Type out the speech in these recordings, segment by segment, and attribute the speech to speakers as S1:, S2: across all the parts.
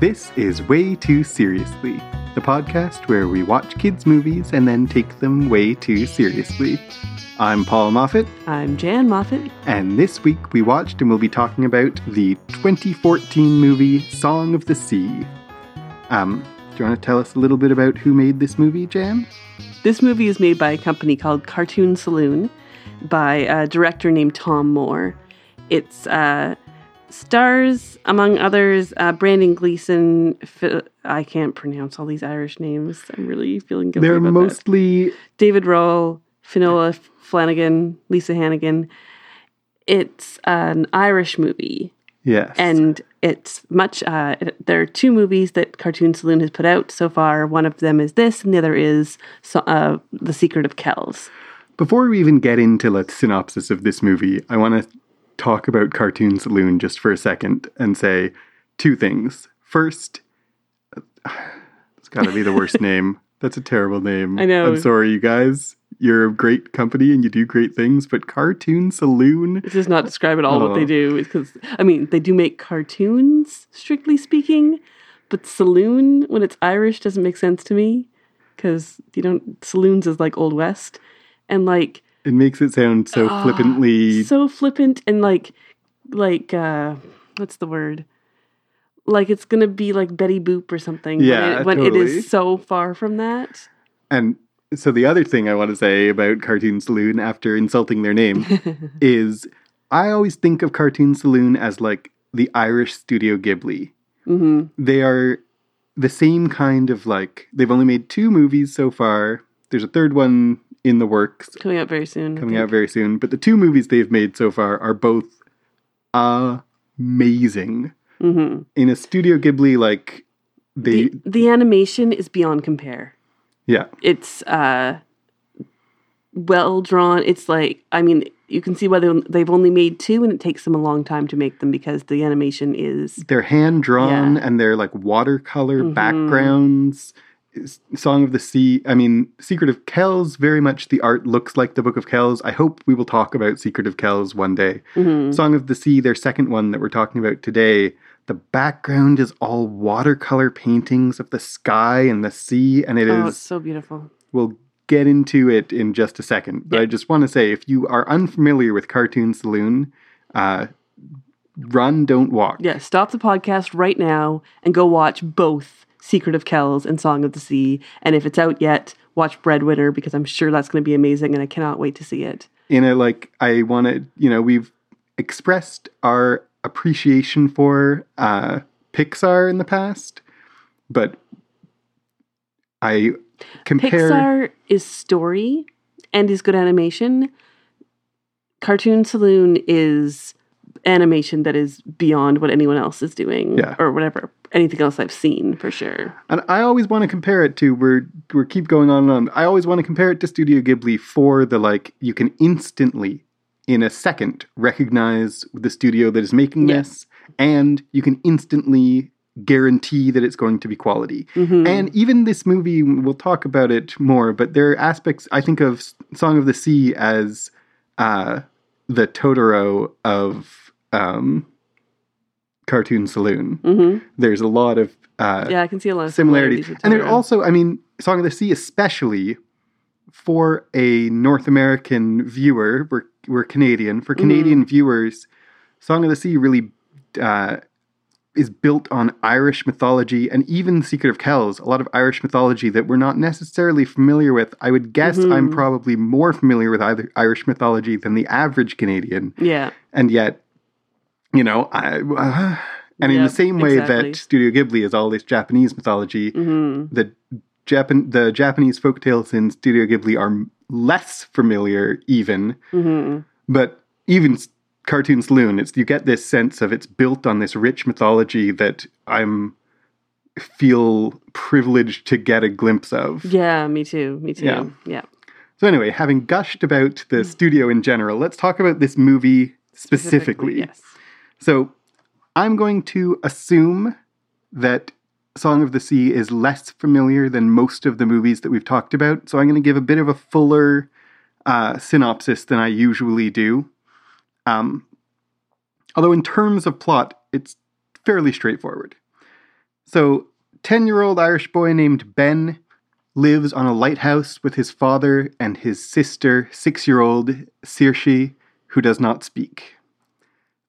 S1: This is Way Too Seriously, the podcast where we watch kids' movies and then take them way too seriously. I'm Paul Moffat,
S2: I'm Jan Moffat.
S1: and this week we watched and we'll be talking about the 2014 movie Song of the Sea. Um, do you want to tell us a little bit about who made this movie, Jan?
S2: This movie is made by a company called Cartoon Saloon by a director named Tom Moore. It's uh, stars, among others, uh, Brendan Gleeson. Phil- I can't pronounce all these Irish names. I'm really feeling guilty
S1: They're
S2: about that.
S1: mostly
S2: David Rawle, Fionnula Flanagan, Lisa Hannigan. It's an Irish movie.
S1: yes,
S2: and it's much uh, it- there are two movies that cartoon saloon has put out so far one of them is this and the other is uh, the secret of kells
S1: Before we even get into the synopsis of this movie, I want to talk about Cartoon Saloon just for a second and say two things. First, it's got to be the worst name. That's a terrible name.
S2: I know.
S1: I'm sorry, you guys. You're a great company and you do great things, but Cartoon Saloon.
S2: it does not describe at all what
S1: Oh.
S2: they do because i mean they do make cartoons strictly speaking but saloon when it's irish doesn't make sense to me because you don't saloons is like old west and like
S1: It makes it sound so
S2: Ah,
S1: flippantly.
S2: so flippant and like like uh what's the word like it's gonna be like betty boop or something
S1: Yeah,
S2: when, it, when
S1: totally.
S2: is so far from that
S1: And so the other thing I want to say about Cartoon Saloon after insulting their name is I always think of Cartoon Saloon as like the Irish Studio Ghibli.
S2: hmm
S1: They are the same kind of like they've only made two movies so far. There's a third one in the works
S2: coming out very soon
S1: coming out very soon, but the two movies they've made so far are both amazing.
S2: Mhm.
S1: In a Studio Ghibli like they
S2: the, the animation is beyond compare
S1: yeah.
S2: it's uh well drawn it's like i mean you can see why they, they've only made two and it takes them a long time to make them because the animation is
S1: they're hand drawn
S2: Yeah.
S1: and they're like watercolor
S2: Mhm.
S1: backgrounds. Song of the Sea, I mean, Secret of Kells, very much the art looks like the Book of Kells. I hope we will talk about Secret of Kells one day.
S2: mhm.
S1: Song of the Sea, their second one that we're talking about today, the background is all watercolor paintings of the sky and the sea, and it is.
S2: oh it's so beautiful
S1: We'll get into it in just a second, but
S2: Yeah.
S1: I just want to say if you are unfamiliar with Cartoon Saloon, uh, run, don't walk.
S2: Yeah, stop the podcast right now and go watch both Secret of Kells and Song of the Sea. And if it's out yet, watch Breadwinner because I'm sure that's going to be amazing and I cannot wait to see it.
S1: You know, like I want to you know we've expressed our appreciation for uh Pixar in the past but I compare
S2: Pixar is story and is good animation. Cartoon Saloon is animation that is beyond what anyone else is doing
S1: Yeah.
S2: or whatever anything else I've seen for sure.
S1: and I always want to compare it to we're we're keep going on and on I always want to compare it to Studio Ghibli for the like you can instantly in a second recognize the studio that is making
S2: Yeah.
S1: this and you can instantly guarantee that it's going to be quality
S2: Mhm.
S1: And even this movie, we'll talk about it more, but there are aspects, I think of Song of the Sea as uh, the Totoro of um, Cartoon Saloon.
S2: Mhm.
S1: There's a lot of uh,
S2: Yeah, I can see a lot of
S1: similarities.
S2: similarities.
S1: And there also, I mean, Song of the Sea, especially for a North American viewer, we're, we're Canadian, for Canadian viewers, Song of the Sea really uh, is built on Irish mythology and even Secret of Kells, a lot of Irish mythology that we're not necessarily familiar with. I would guess I'm
S2: Mhm.
S1: probably more familiar with either Irish mythology than the average Canadian,
S2: Yeah.
S1: and yet, you know, I. Uh, and in the same way
S2: exactly.
S1: that Studio Ghibli is all this Japanese mythology,
S2: hmm
S1: the Japan the Japanese folktales in Studio Ghibli are less familiar even,
S2: hmm
S1: but even Cartoon Saloon, it's you get this sense of it's built on this rich mythology that I'm feel privileged to get a glimpse of.
S2: Yeah, me too. Me too.
S1: Yeah.
S2: yeah.
S1: So anyway, having gushed about the studio in general, let's talk about this movie specifically.
S2: Yes.
S1: So I'm going to assume that Song of the Sea is less familiar than most of the movies that we've talked about. So I'm going to give a bit of a fuller uh, synopsis than I usually do. Um, although, in terms of plot, it's fairly straightforward. So, 10 year old Irish boy named Ben lives on a lighthouse with his father and his sister, six year old Saoirse, who does not speak.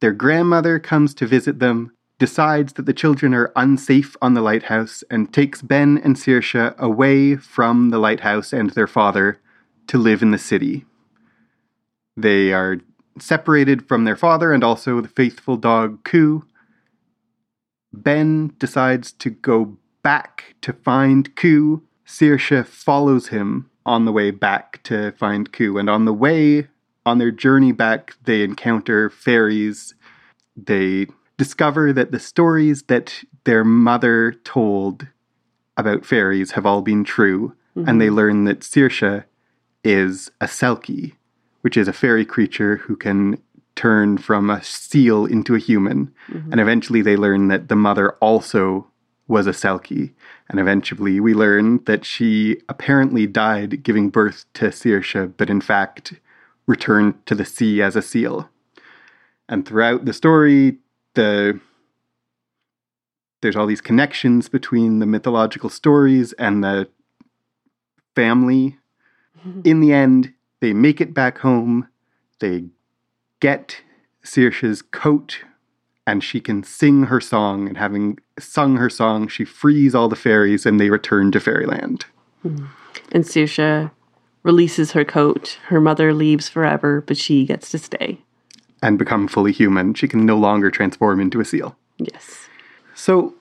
S1: Their grandmother comes to visit them, decides that the children are unsafe on the lighthouse, and takes Ben and Saoirse away from the lighthouse and their father to live in the city. They are separated from their father and also the faithful dog Ku. Ben decides to go back to find Ku. Saoirse follows him on the way back to find Ku, and on the way, on their journey back, they encounter fairies. They discover that the stories that their mother told about fairies have all been true, and they mm-hmm. learn that Saoirse is a Selkie, which is a fairy creature who can turn from a seal into a human. Mm-hmm. And eventually they learn that the mother also was a Selkie. And eventually we learn that she apparently died giving birth to Saoirse, but in fact returned to the sea as a seal. And throughout the story, the there's all these connections between the mythological stories and the family. Mm-hmm. In the end, they make it back home. They get Saoirse's coat, and she can sing her song. And having sung her song, she frees all the fairies, and they return to fairyland. Hmm.
S2: And Saoirse releases her coat. Her mother leaves forever, but she gets to stay.
S1: and become fully human. She can no longer transform into a seal.
S2: Yes.
S1: So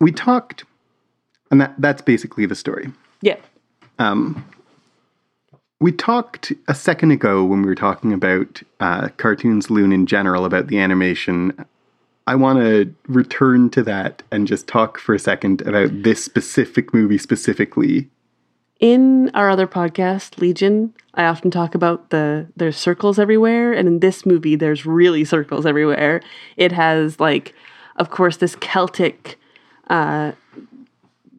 S1: we talked, and that, that's basically the story.
S2: Yeah.
S1: Um, we talked a second ago when we were talking about uh, Cartoon Saloon in general, about the animation. I want to return to that and just talk for a second about this specific movie specifically.
S2: In our other podcast, Legion, I often talk about the there's circles everywhere, and in this movie, there's really circles everywhere. It has like, of course, this Celtic, uh,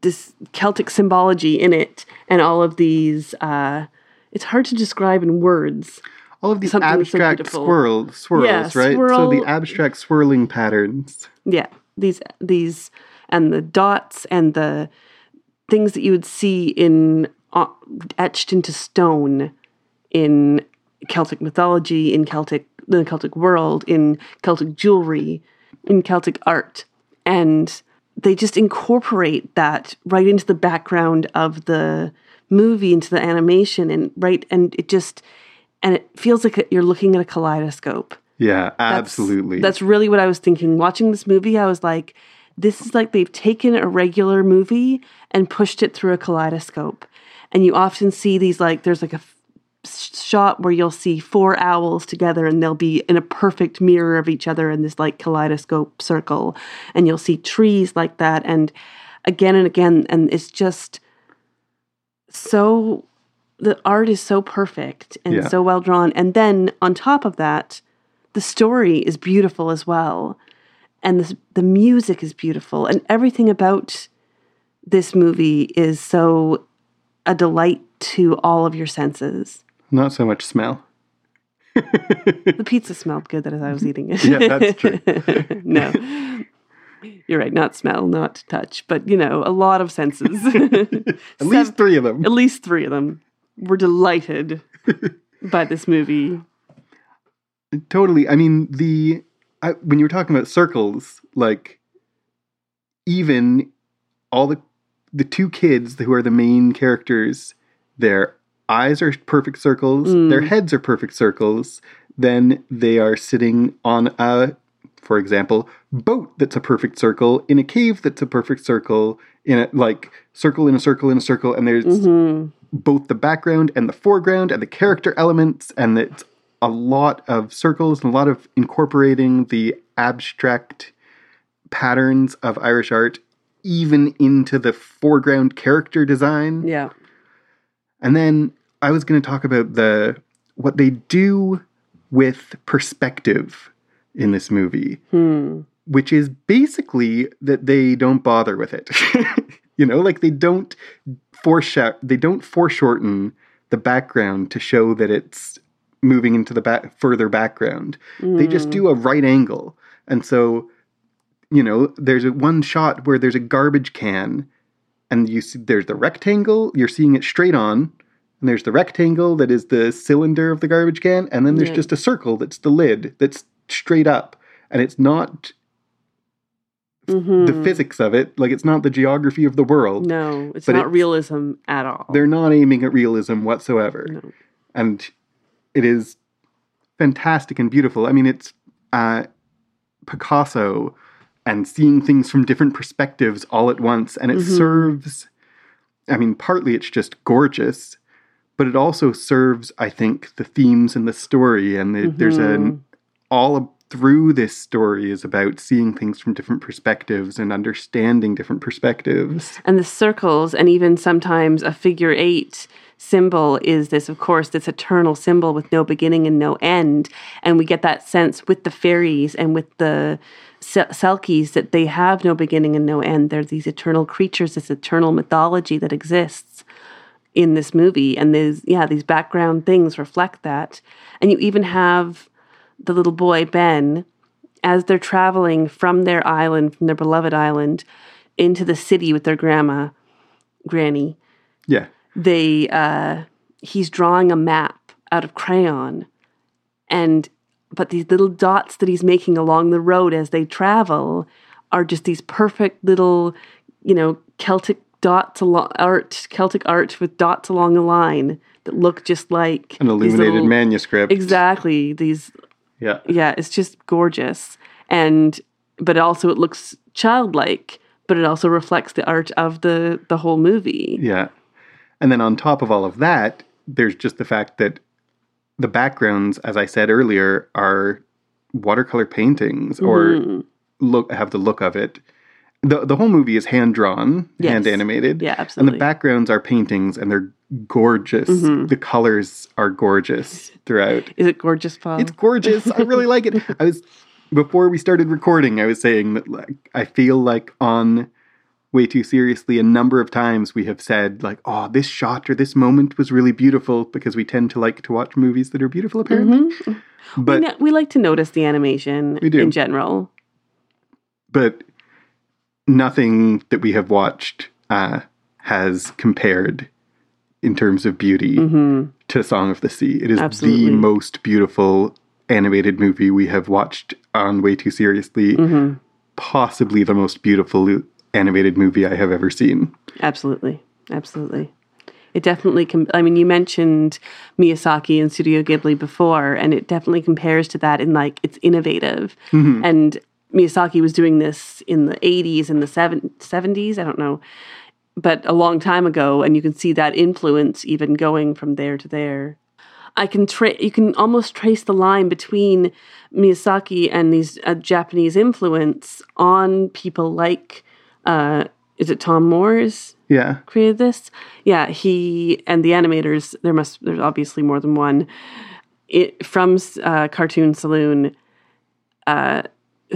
S2: this Celtic symbology in it, and all of these. Uh, it's hard to describe in words.
S1: All of these
S2: Something
S1: abstract
S2: beautiful.
S1: swirl, swirls,
S2: Yeah,
S1: right? So the abstract swirling patterns.
S2: Yeah, these these and the dots and the things that you would see in Uh, etched into stone in Celtic mythology, in Celtic the Celtic world, in Celtic jewelry, in Celtic art, and they just incorporate that right into the background of the movie, into the animation, and right, and it just and it feels like you're looking at a kaleidoscope.
S1: Yeah,
S2: That's-
S1: absolutely.
S2: That's really what I was thinking. Watching this movie, I was like, this is like they've taken a regular movie and pushed it through a kaleidoscope. And you often see these like, there's like a shot where you'll see four owls together and they'll be in a perfect mirror of each other in this like kaleidoscope circle. And you'll see trees like that. And again and again. And it's just so, the art is so perfect and
S1: Yeah.
S2: so well drawn. And then on top of that, the story is beautiful as well and the, the music is beautiful and everything about this movie is so a delight to all of your senses
S1: Not so much smell.
S2: the pizza smelled good as i was eating it
S1: Yeah, that's true.
S2: no you're right not smell not touch but you know a lot of senses
S1: At least three of them.
S2: at least three of them were delighted by this movie
S1: Totally. I mean, the I, when you were talking about circles, like even all the the two kids who are the main characters, their eyes are perfect circles, their heads are perfect circles. Then they are sitting on a, for example, boat that's a perfect circle in a cave that's a perfect circle in a like circle in a circle in a circle, and there's
S2: Mhm.
S1: both the background and the foreground and the character elements and it's a lot of circles and a lot of incorporating the abstract patterns of Irish art even into the foreground character design.
S2: yeah
S1: And then I was going to talk about the what they do with perspective in this movie,
S2: hmm.
S1: which is basically that they don't bother with it. you know, like they don't foreshadow, they don't foreshorten the background to show that it's moving into the back further background. They just do a right angle, and so you know, there's a one shot where there's a garbage can and you see there's the rectangle, you're seeing it straight on, and there's the rectangle that is the cylinder of the garbage can, and then there's
S2: Yeah.
S1: just a circle that's the lid that's straight up. And it's not the
S2: Mhm.
S1: physics of it, like it's not the geography of the world.
S2: No, it's not
S1: it's-
S2: realism at all.
S1: They're not aiming at realism whatsoever.
S2: No.
S1: And it is fantastic and beautiful. I mean, it's uh, Picasso and seeing things from different perspectives all at once. And it
S2: Mhm.
S1: serves, I mean, partly it's just gorgeous, but it also serves, I think, the themes and the story. And the, there's
S2: Mhm.
S1: an all ab- through this story is about seeing things from different perspectives and understanding different perspectives.
S2: and the circles and even sometimes a figure eight symbol is this of course this eternal symbol with no beginning and no end. And we get that sense with the fairies and with the Sel- selkies that they have no beginning and no end. They're these eternal creatures this eternal mythology that exists in this movie. And these yeah these background things reflect that. And you even have the little boy ben as they're traveling from their island from their beloved island into the city with their grandma granny
S1: Yeah.
S2: they uh he's drawing a map out of crayon and but these little dots that he's making along the road as they travel are just these perfect little you know celtic dots along art celtic art with dots along the line that look just like
S1: An illuminated
S2: little-
S1: manuscript.
S2: exactly these
S1: Yeah.
S2: yeah it's just gorgeous and but also it looks childlike but it also reflects the art of the the whole movie
S1: Yeah. And then on top of all of that, there's just the fact that the backgrounds, as I said earlier, are watercolor paintings or
S2: Mhm.
S1: look have the look of it. The the whole movie is hand drawn,
S2: Yes.
S1: hand animated.
S2: yeah absolutely.
S1: And the backgrounds are paintings and they're gorgeous.
S2: Mhm.
S1: The colors are gorgeous throughout.
S2: Is it gorgeous, Paul?
S1: It's gorgeous. I really like it. I was before we started recording, I was saying that like I feel like on way too seriously a number of times we have said like, oh, this shot or this moment was really beautiful because we tend to like to watch movies that are beautiful apparently.
S2: Mhm.
S1: But
S2: we, no- we like to notice the animation
S1: We do.
S2: in general.
S1: but nothing that we have watched uh, has compared in terms of beauty
S2: hmm
S1: to Song of the Sea. It is
S2: Absolutely.
S1: the most beautiful animated movie we have watched on Way Too Seriously.
S2: hmm
S1: Possibly the most beautiful animated movie I have ever seen.
S2: Absolutely, absolutely. It definitely. Com- I mean, you mentioned Miyazaki and Studio Ghibli before, and it definitely compares to that in like it's innovative.
S1: Mhm.
S2: And Miyazaki was doing this in the '80s and the seven- '70s. I don't know, but a long time ago, and you can see that influence even going from there to there. I can tra- you can almost trace the line between Miyazaki and these uh, Japanese influence on people like uh, is it Tom Moore's
S1: Yeah.
S2: created this? Yeah, he and the animators. There must there's obviously more than one. It from uh, Cartoon Saloon, uh,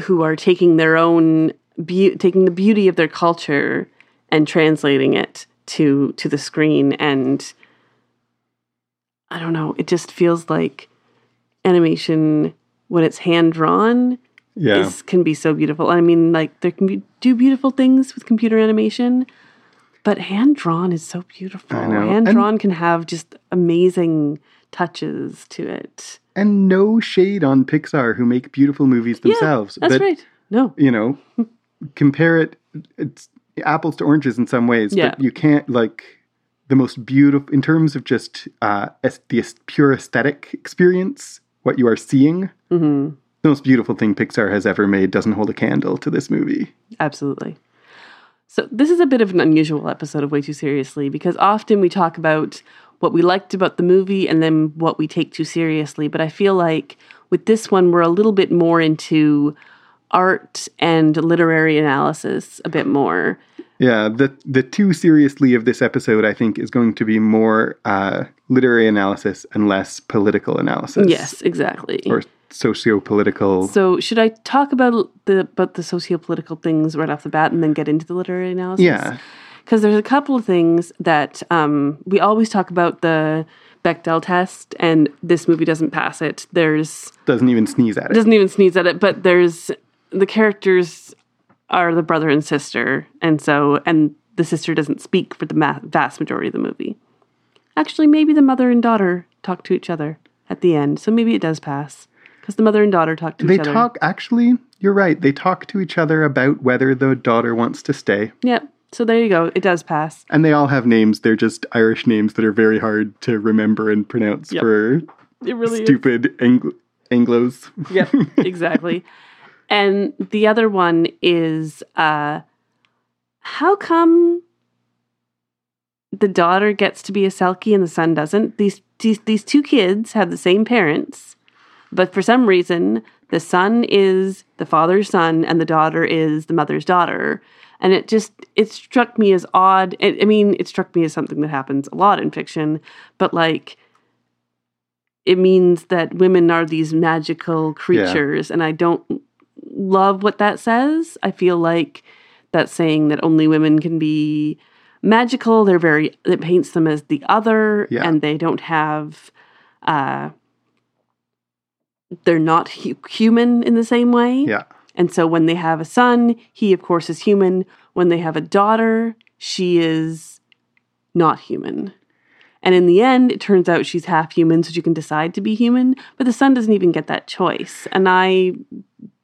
S2: who are taking their own be- taking the beauty of their culture and translating it to to the screen and I don't know. It just feels like animation when it's hand drawn
S1: Yeah.
S2: is can be so beautiful. I mean, like there can be do beautiful things with computer animation, but hand drawn is so beautiful. Hand drawn can have just amazing touches to it.
S1: And no shade on Pixar who make beautiful movies themselves.
S2: Yeah, That's
S1: but
S2: right. No,
S1: you know, compare it it's apples to oranges in some ways,
S2: Yeah.
S1: but you can't like the most beautiful in terms of just uh the pure aesthetic experience, what you are seeing.
S2: hmm
S1: The most beautiful thing Pixar has ever made doesn't hold a candle to this movie.
S2: absolutely. So this is a bit of an unusual episode of Way Too Seriously because often we talk about what we liked about the movie and then what we take too seriously. But I feel like with this one, we're a little bit more into art and literary analysis a bit more.
S1: Yeah, the the too seriously of this episode, I think, is going to be more uh, literary analysis and less political analysis.
S2: Yes, exactly.
S1: or socio-political.
S2: so should I talk about the about the socio-political things right off the bat and then get into the literary analysis?
S1: yeah,
S2: Because there's a couple of things that um, we always talk about the Bechdel test, and this movie doesn't pass it. There's
S1: doesn't even sneeze at it.
S2: doesn't even sneeze at it, but there's the characters are the brother and sister, and so and the sister doesn't speak for the ma- vast majority of the movie. Actually, maybe the mother and daughter talk to each other at the end, so maybe it does pass because the mother and daughter talk to
S1: They
S2: each other.
S1: They talk, actually, you're right. They talk to each other about whether the daughter wants to stay.
S2: Yep. So there you go. It does pass.
S1: And they all have names. They're just Irish names that are very hard to remember and pronounce
S2: Yep.
S1: for
S2: It really
S1: stupid Angl- Anglos.
S2: Yep, exactly. and the other one is uh how come the daughter gets to be a Selkie and the son doesn't? These these these two kids have the same parents, but for some reason the son is the father's son and the daughter is the mother's daughter. And it just it struck me as odd. I I mean, it struck me as something that happens a lot in fiction, but like it means that women are these magical creatures and i don't love what that says i feel like that's saying that only women can be magical they're very it paints them as the other
S1: Yeah.
S2: and they don't have uh they're not hu- human in the same way
S1: Yeah.
S2: and so when they have a son, he, of course, is human. When they have a daughter, she is not human. And in the end, it turns out she's half human, so she can decide to be human. But the son doesn't even get that choice. And I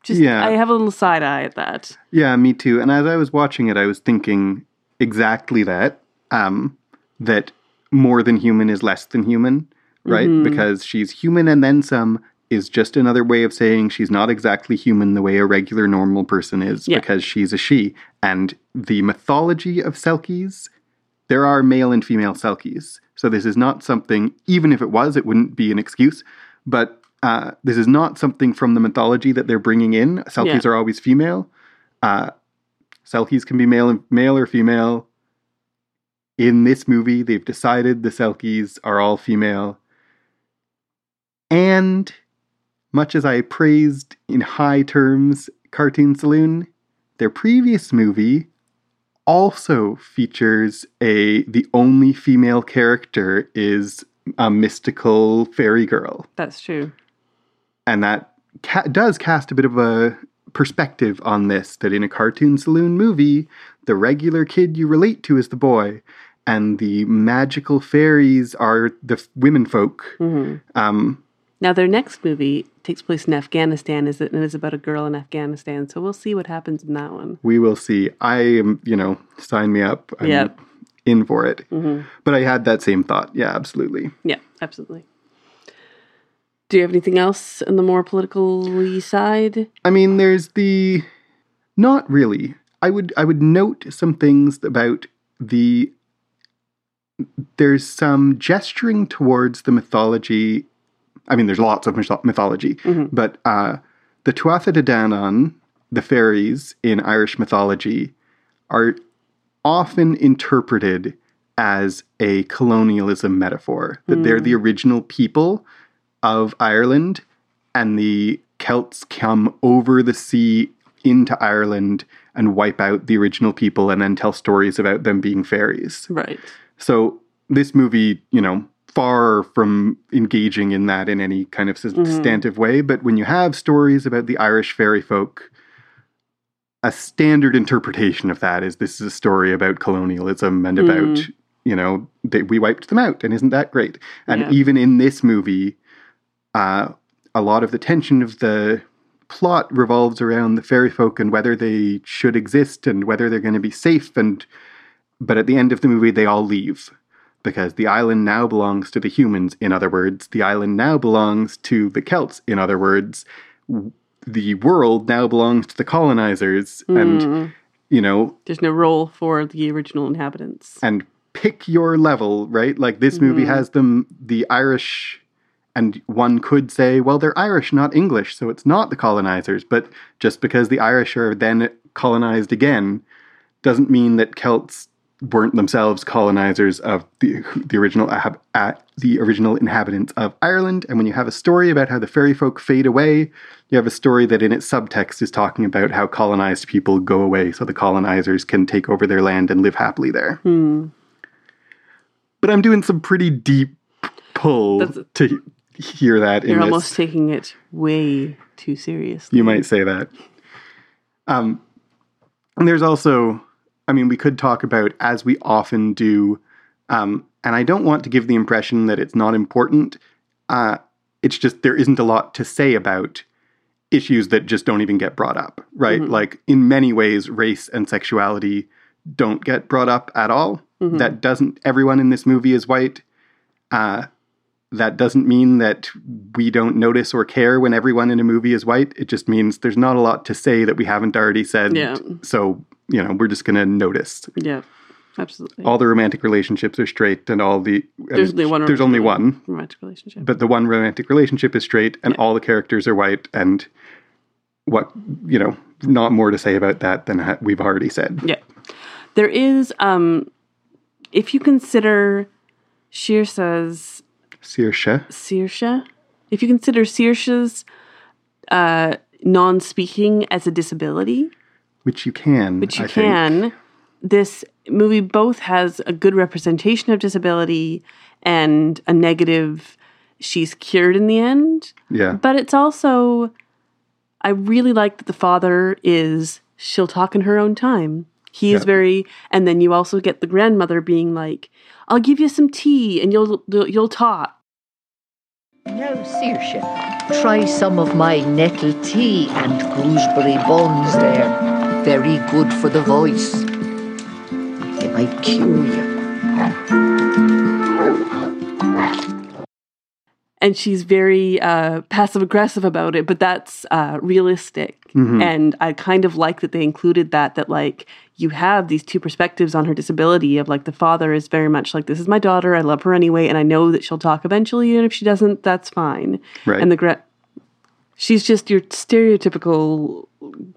S2: just,
S1: Yeah.
S2: I have a little side eye at that.
S1: Yeah, me too. And as I was watching it, I was thinking exactly that. Um, that more than human is less than human, right?
S2: Mhm.
S1: Because she's human and then some is just another way of saying she's not exactly human the way a regular normal person is
S2: Yeah.
S1: because she's a she. And the mythology of Selkies, there are male and female Selkies. So this is not something, even if it was, it wouldn't be an excuse. But uh, this is not something from the mythology that they're bringing in. Selkies
S2: Yeah.
S1: are always female. Uh, Selkies can be male and male or female. In this movie, they've decided the Selkies are all female. And much as I praised in high terms Cartoon Saloon, their previous movie also features a the only female character is a mystical fairy girl.
S2: That's true.
S1: and that ca- does cast a bit of a perspective on this that in a cartoon saloon movie the regular kid you relate to is the boy and the magical fairies are the f- women folk.
S2: Hmm
S1: um,
S2: Now, their next movie takes place in Afghanistan, is it? And is about a girl in Afghanistan. So we'll see what happens in that one.
S1: we will see i am you know sign me up i'm
S2: Yep.
S1: in for it
S2: hmm
S1: but i had that same thought yeah absolutely
S2: Yeah, absolutely. Do you have anything else on the more political side?
S1: I mean, there's the not really. I would I would note some things about the there's some gesturing towards the mythology. I mean, there's lots of mytho- mythology,
S2: Mhm.
S1: but uh, the Tuatha De Danann, the fairies in Irish mythology, are often interpreted as a colonialism metaphor. That they're the original people of Ireland, and the Celts come over the sea into Ireland and wipe out the original people and then tell stories about them being fairies.
S2: Right.
S1: So this movie, you know, far from engaging in that in any kind of substantive way, but when you have stories about the Irish fairy folk, a standard interpretation of that is this is a story about colonialism and about,
S2: Mm.
S1: you know, that we wiped them out and isn't that great? And
S2: Yeah.
S1: even in this movie, uh, a lot of the tension of the plot revolves around the fairy folk and whether they should exist and whether they're going to be safe and but at the end of the movie they all leave because the island now belongs to the humans in other words the island now belongs to the celts in other words the world now belongs to the colonizers and
S2: Mm.
S1: you know
S2: There's no role for the original inhabitants.
S1: and pick your level, right? Like this movie
S2: Mhm.
S1: has them the Irish and one could say, well, they're Irish, not English, so it's not the colonizers. But just because the Irish are then colonized again doesn't mean that Celts weren't themselves colonizers of the the original uh, the original inhabitants of Ireland. And when you have a story about how the fairy folk fade away, you have a story that in its subtext is talking about how colonized people go away, so the colonizers can take over their land and live happily there
S2: Hmm.
S1: but I'm doing some pretty deep pull
S2: That's-
S1: to hear that
S2: You're
S1: this.
S2: almost taking it way too seriously.
S1: you might say that. Um, And there's also, I mean, we could talk about, as we often do, um, and I don't want to give the impression that it's not important. Uh, it's just there isn't a lot to say about issues that just don't even get brought up, right?
S2: Mhm.
S1: Like, in many ways, race and sexuality don't get brought up at all.
S2: Mhm.
S1: That doesn't, everyone in this movie is white. Uh, that doesn't mean that we don't notice or care when everyone in a movie is white. It just means there's not a lot to say that we haven't already said.
S2: Yeah.
S1: So, you know, we're just going to notice.
S2: Yeah, absolutely.
S1: All the romantic relationships are straight, and all the.
S2: there's only one.
S1: There's only
S2: romantic-
S1: one,
S2: romantic relationship.
S1: but the one romantic relationship is straight, and
S2: Yeah.
S1: all the characters are white, and what, you know, not more to say about that than ha- we've already said.
S2: Yeah. There is, um, if you consider Shirsa's,
S1: Saoirse.
S2: Saoirse, if you consider Saoirse's uh, non speaking as a disability,
S1: Which you can.
S2: which you
S1: I think.
S2: can, this movie both has a good representation of disability and a negative, she's cured in the end.
S1: Yeah.
S2: But it's also, I really like that the father is, she'll talk in her own time. He is
S1: Yeah.
S2: very, and then you also get the grandmother being like, I'll give you some tea and you'll you'll talk.
S3: Now, Saoirse, try some of my nettle tea and gooseberry buns there. Very good for the voice. They might cure you.
S2: And she's very uh, passive aggressive about it, but that's uh, realistic.
S1: Mhm.
S2: And I kind of like that they included that, that like you have these two perspectives on her disability of like the father is very much like, this is my daughter, I love her anyway, and I know that she'll talk eventually, and if she doesn't, that's fine.
S1: Right.
S2: And the gra- she's just your stereotypical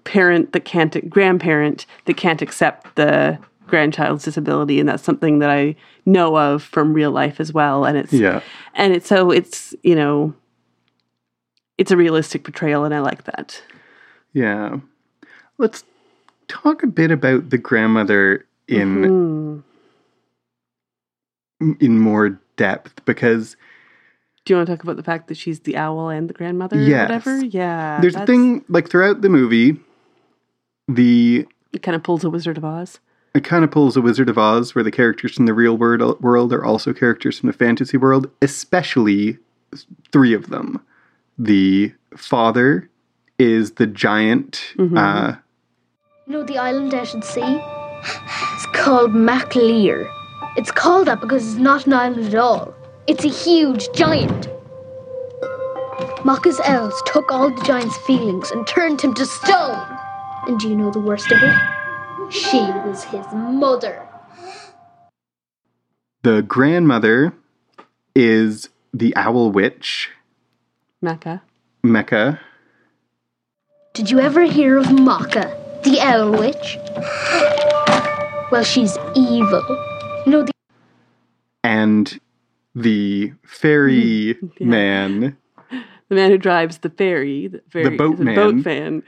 S2: parent that can't grandparent that can't accept the grandchild's disability and that's something that I know of from real life as well and it's
S1: yeah.
S2: and it's so it's you know it's a realistic portrayal and I like that.
S1: Yeah. Let's talk a bit about the grandmother in
S2: Mhm.
S1: in more depth because
S2: Do you want to talk about the fact that she's the owl and the grandmother
S1: Yes.
S2: or whatever? Yeah.
S1: there's a thing like throughout the movie the
S2: it kind of pulls a Wizard of Oz.
S1: it kind of pulls a Wizard of Oz where the characters from the real world world are also characters from the fantasy world, especially three of them. The father is the giant
S2: Mhm.
S1: uh
S4: You know the island I should sea? It's called Mac Lir. It's called that because it's not an island at all. It's a huge giant. Macha's elves took all the giant's feelings and turned him to stone. And do you know the worst of it? She was his mother.
S1: the grandmother is the owl witch,
S2: Mecca.
S1: Mecca.
S4: Did you ever hear of Maka, the owl witch? Well, she's evil. You know the
S1: and the ferry
S2: Yeah.
S1: man
S2: The man who drives the ferry, the, ferry,
S1: boat
S2: the
S1: man.
S2: boat fan,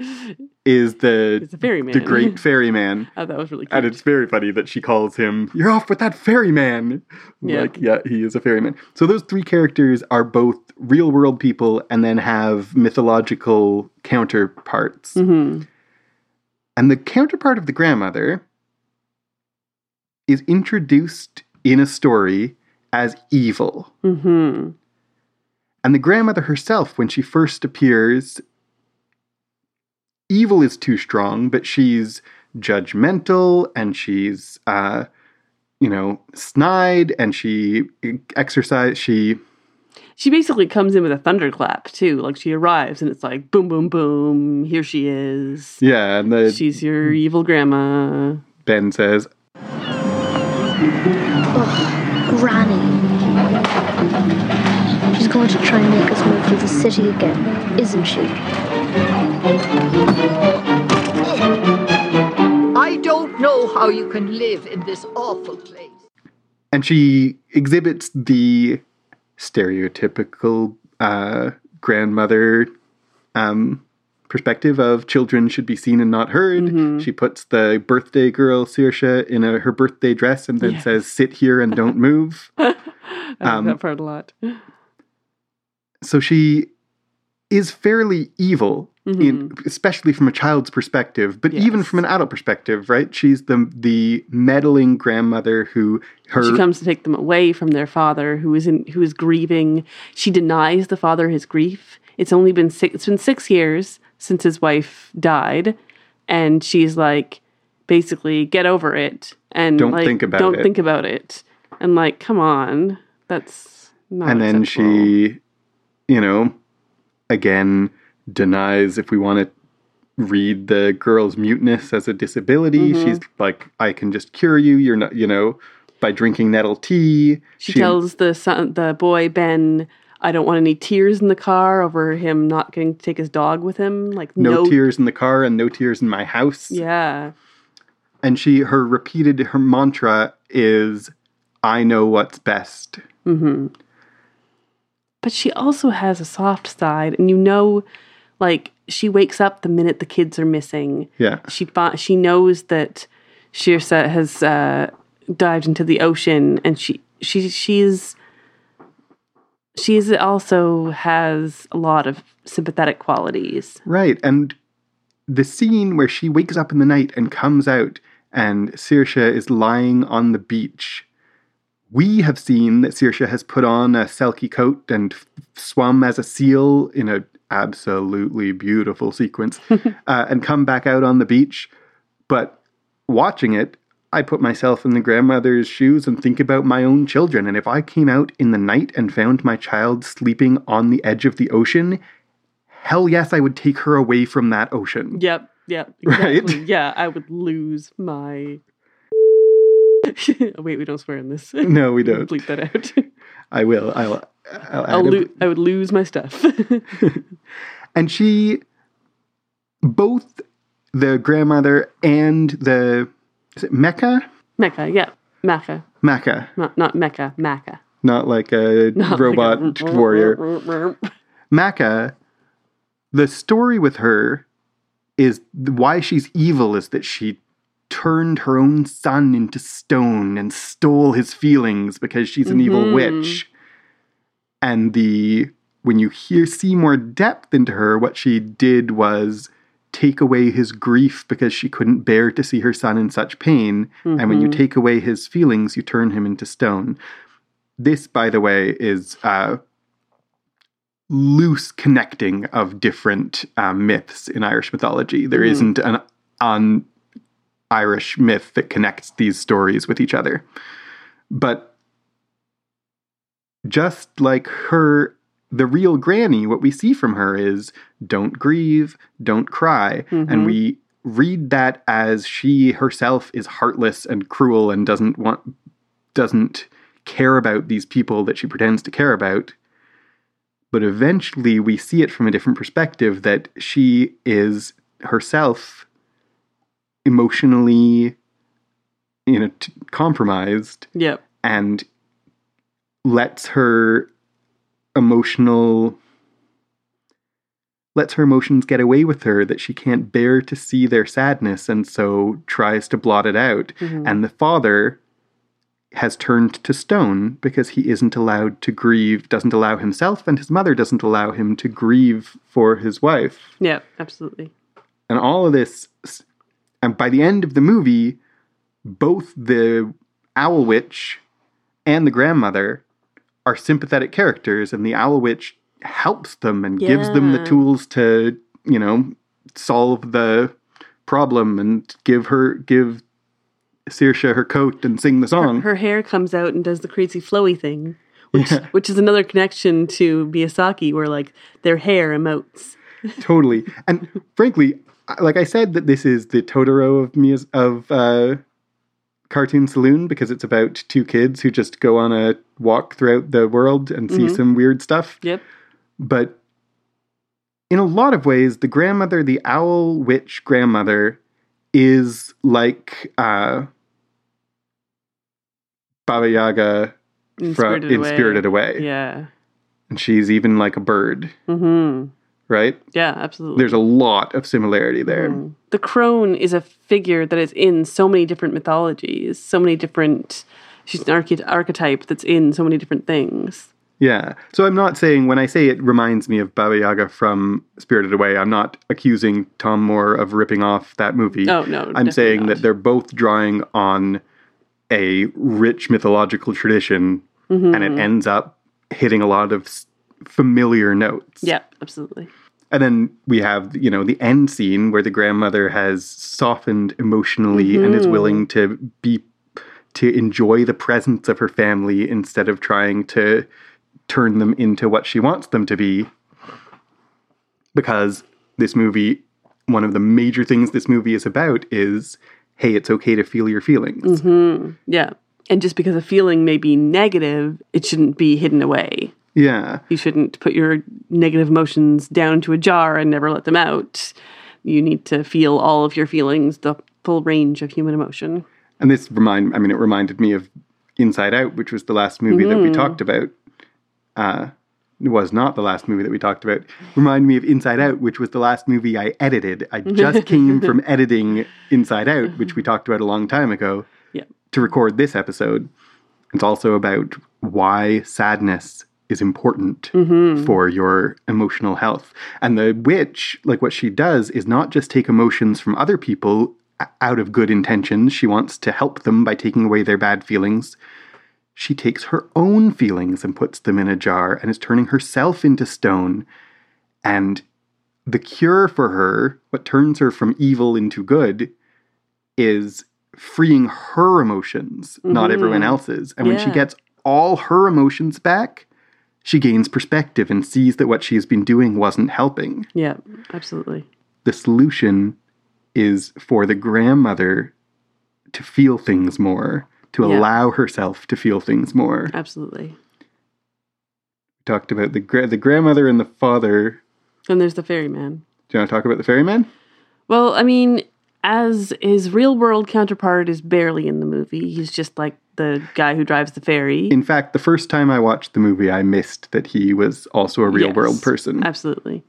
S1: is the
S2: is the ferryman.
S1: the great ferryman.
S2: oh, that was really cute.
S1: And it's very funny that she calls him, You're off with that ferryman.
S2: Yeah.
S1: Like, yeah, he is a ferryman. So those three characters are both real world people and then have mythological counterparts.
S2: Mhm.
S1: And the counterpart of the grandmother is introduced in a story as evil.
S2: Mhm.
S1: And the grandmother herself, when she first appears, evil is too strong, but she's judgmental and she's, uh, you know, snide and she exercise. She
S2: She basically comes in with a thunderclap too. Like she arrives and it's like boom, boom, boom. Here she is.
S1: yeah, and the
S2: She's your evil grandma.
S1: Ben says,
S4: Ugh, Granny. She's going to try and make us move to the city again, isn't she?
S3: I don't know how you can live in this awful place.
S1: and she exhibits the stereotypical uh, grandmother um, perspective of children should be seen and not heard.
S2: Mhm.
S1: She puts the birthday girl Saoirse in a, her birthday dress and then
S2: Yes.
S1: says, "Sit here and don't move."
S2: I like
S1: Um,
S2: that part a lot.
S1: so she is fairly evil, in, especially from a child's perspective, but even from an adult perspective, right? She's the the meddling grandmother who her
S2: She comes to take them away from their father, who is in who is grieving. She denies the father his grief. It's only been six. It's been six years since his wife died, and she's like, basically, get over it and
S1: Don't
S2: like,
S1: think about
S2: don't
S1: it.
S2: think about it. And like, come on, that's not.
S1: and then
S2: acceptable.
S1: she, you know, again denies if we want to read the girl's muteness as a disability.
S2: Mm-hmm.
S1: She's like, I can just cure you. You're not, you know, by drinking nettle tea.
S2: She tells the son, the boy Ben, "I don't want any tears in the car over him not getting to take his dog with him." Like
S1: no,
S2: no,
S1: tears in the car and no tears in my house.
S2: Yeah,
S1: And she, her repeated, her mantra is, I know what's best.
S2: but she also has a soft side, and you know, like she wakes up the minute the kids are missing.
S1: Yeah.
S2: She she knows that Shirsa has uh, dived into the ocean, and she she she's she's also has a lot of sympathetic qualities.
S1: Right. And the scene where she wakes up in the night and comes out and Saoirse is lying on the beach. We have seen that Saoirse has put on a selkie coat and f- swum as a seal in an absolutely beautiful sequence uh, and come back out on the beach. But watching it, I put myself in the grandmother's shoes and think about my own children. And if I came out in the night and found my child sleeping on the edge of the ocean, hell yes, I would take her away from that ocean.
S2: Yep, yep,
S1: Right?
S2: exactly. Yeah, I would lose my. Wait, we don't swear in this.
S1: No, we don't.
S2: Bleep that out.
S1: I will. I'll. I'll,
S2: I'll lo- I would lose my stuff.
S1: and she, both the grandmother and the is it Mecca,
S2: Mecca, yeah, Mecca,
S1: Mecca,
S2: not not Mecca, Mecca.
S1: not like a
S2: Not like
S1: robot
S2: a-
S1: warrior. Mecca, the story with her is why she's evil is that she turned her own son into stone and stole his feelings because she's an evil
S2: Mhm.
S1: witch. And the when you hear see more depth into her, what she did was take away his grief because she couldn't bear to see her son in such pain. And when you
S2: Mhm.
S1: take away his feelings, you turn him into stone. This, by the way, is uh, loose connecting of different um, myths in Irish mythology. There
S2: Mhm.
S1: not an un Irish myth that connects these stories with each other. But just like her, the real granny, what we see from her is don't grieve, don't cry. And
S2: Mhm.
S1: we read that as she herself is heartless and cruel and doesn't want, doesn't care about these people that she pretends to care about. But eventually we see it from a different perspective that she is herself emotionally you know t- compromised
S2: Yep.
S1: and lets her emotional lets her emotions get away with her that she can't bear to see their sadness and so tries to blot it out
S2: Mhm.
S1: and the father has turned to stone because he isn't allowed to grieve doesn't allow himself and his mother doesn't allow him to grieve for his wife
S2: yeah Absolutely.
S1: and all of this and by the end of the movie both the owl witch and the grandmother are sympathetic characters and the owl witch helps them and gives them the tools to you know solve the problem and give her give Saoirse her coat and sing the song
S2: her hair comes out and does the crazy flowy thing, which
S1: Yeah.
S2: which is another connection to Miyazaki, where like their hair emotes.
S1: totally and frankly like i said that this is the totoro of Miyaz- of uh cartoon saloon because it's about two kids who just go on a walk throughout the world and see
S2: Mhm.
S1: some weird stuff
S2: Yep.
S1: but in a lot of ways the grandmother the owl witch grandmother is like uh baba yaga
S2: In
S1: from
S2: Spirited
S1: in
S2: Away.
S1: spirited away
S2: Yeah.
S1: and she's even like a bird
S2: hmm
S1: right
S2: Yeah. Absolutely.
S1: there's a lot of similarity there
S2: Mm. The crone is a figure that is in so many different mythologies, so many different. She's an arche- archetype that's in so many different things.
S1: Yeah. So I'm not saying when I say it reminds me of Baba Yaga from Spirited Away, I'm not accusing Tom Moore of ripping off that movie.
S2: Oh, no,
S1: I'm saying
S2: not.
S1: that they're both drawing on a rich mythological tradition
S2: Mm-hmm.
S1: and it ends up hitting a lot of familiar notes.
S2: Yeah, absolutely.
S1: And then we have, you know, the end scene where the grandmother has softened emotionally and is mm-hmm. willing to be to enjoy the presence of her family instead of trying to turn them into what she wants them to be. Because this movie, one of the major things this movie is about is hey, it's okay to feel your feelings. Mm-hmm.
S2: Yeah. And just because a feeling may be negative, it shouldn't be hidden away.
S1: Yeah.
S2: You shouldn't put your negative emotions down to a jar and never let them out. You need to feel all of your feelings, the full range of human emotion.
S1: And this remind I mean it reminded me of Inside Out, which was the last movie that we
S2: Mm-hmm.
S1: talked about. Uh it was not the last movie that we talked about. Reminded me of Inside Out, which was the last movie I edited. I just came from editing Inside Out, which we talked about a long time ago,
S2: Yeah.
S1: to record this episode. It's also about why sadness is important mm-hmm. for your emotional health. And the witch, like what she does, is not just take emotions from other people out of good intentions. She wants to help them by taking away their bad feelings. She takes her own feelings and puts them in a jar and is turning herself into stone. And the cure for her, what turns her from evil into good, is freeing her emotions, not mm-hmm. everyone else's. And when she gets all her emotions back, she gains perspective and sees that what she has been doing wasn't helping.
S2: Yeah, absolutely.
S1: The solution is for the grandmother to feel things more, to
S2: Yeah.
S1: allow herself to feel things more.
S2: Absolutely.
S1: We talked about the gra- the grandmother and the father.
S2: And there's the ferryman.
S1: Do you want to talk about the ferryman?
S2: Well, I mean, as his real world counterpart is barely in the movie. He's just like the guy who drives the ferry.
S1: In fact, the first time I watched the movie, I missed that he was also a real
S2: Yes,
S1: world person.
S2: Absolutely.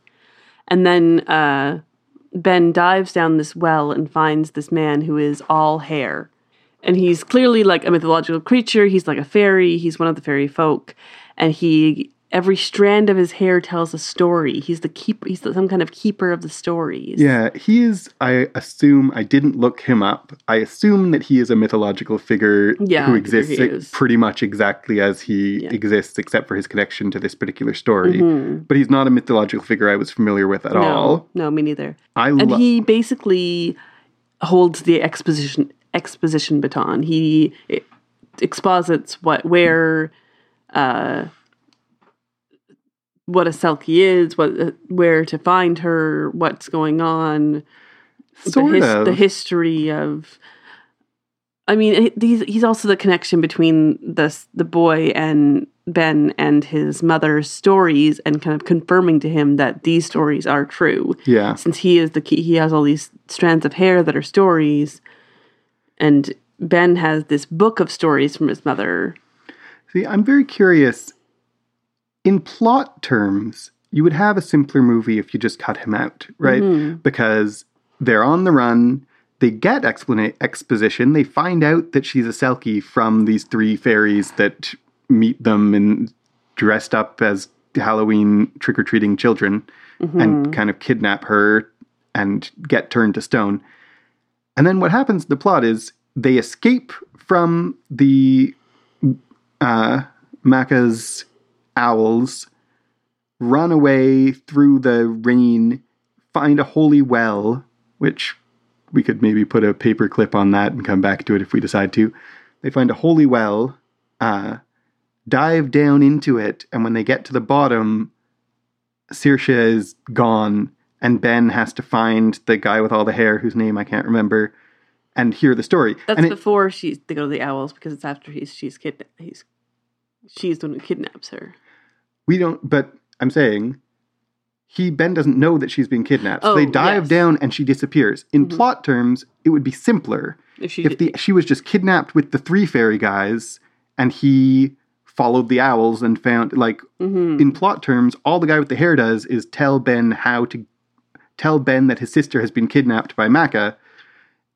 S2: And then uh, Ben dives down this well and finds this man who is all hair. And he's clearly like a mythological creature. He's like a fairy. He's one of the fairy folk. And he, every strand of his hair tells a story. He's the keep. He's some kind of keeper of the stories.
S1: Yeah, he is. I assume I didn't look him up. I assume that he is a mythological figure
S2: Yeah,
S1: who exists pretty much exactly as he
S2: Yeah.
S1: exists, except for his connection to this particular story.
S2: Mhm.
S1: But he's not a mythological figure I was familiar with at
S2: No,
S1: all.
S2: no, me neither.
S1: I
S2: and
S1: love.
S2: he basically holds the exposition exposition baton. He it, exposits what where uh what a Selkie is, what uh, where to find her, what's going on,
S1: sort
S2: the, his-
S1: of.
S2: the history of. I mean, he's he's also the connection between the the boy and Ben and his mother's stories, and kind of confirming to him that these stories are true
S1: yeah,
S2: since he is the key he has all these strands of hair that are stories and ben has this book of stories from his mother
S1: See, I'm very curious. In plot terms, you would have a simpler movie if you just cut him out, right?
S2: Mhm.
S1: Because they're on the run, they get explana- exposition, they find out that she's a Selkie from these three fairies that meet them and dressed up as Halloween trick or treating children and kind of kidnap her and get turned to stone. And then what happens in the plot is they escape from the uh, Macha's owls, run away through the rain, find a holy well, which we could maybe put a paper clip on that and come back to it if we decide to. They find a holy well, uh, dive down into it, and when they get to the bottom, Saoirse is gone, and Ben has to find the guy with all the hair, whose name I can't remember, and hear the story.
S2: that's
S1: and it-
S2: before she they go to the owls because it's after he's she's kidna- he's she's the one who kidnaps her
S1: We don't, but I'm saying he, Ben doesn't know that she's been kidnapped. so
S2: Oh,
S1: they dive
S2: yes.
S1: down and she disappears. In
S2: Mhm.
S1: plot terms, it would be simpler
S2: if she
S1: if the, she was just kidnapped with the three fairy guys and he followed the owls and found, like,
S2: Mhm.
S1: in plot terms, all the guy with the hair does is tell Ben how to tell Ben that his sister has been kidnapped by Macha.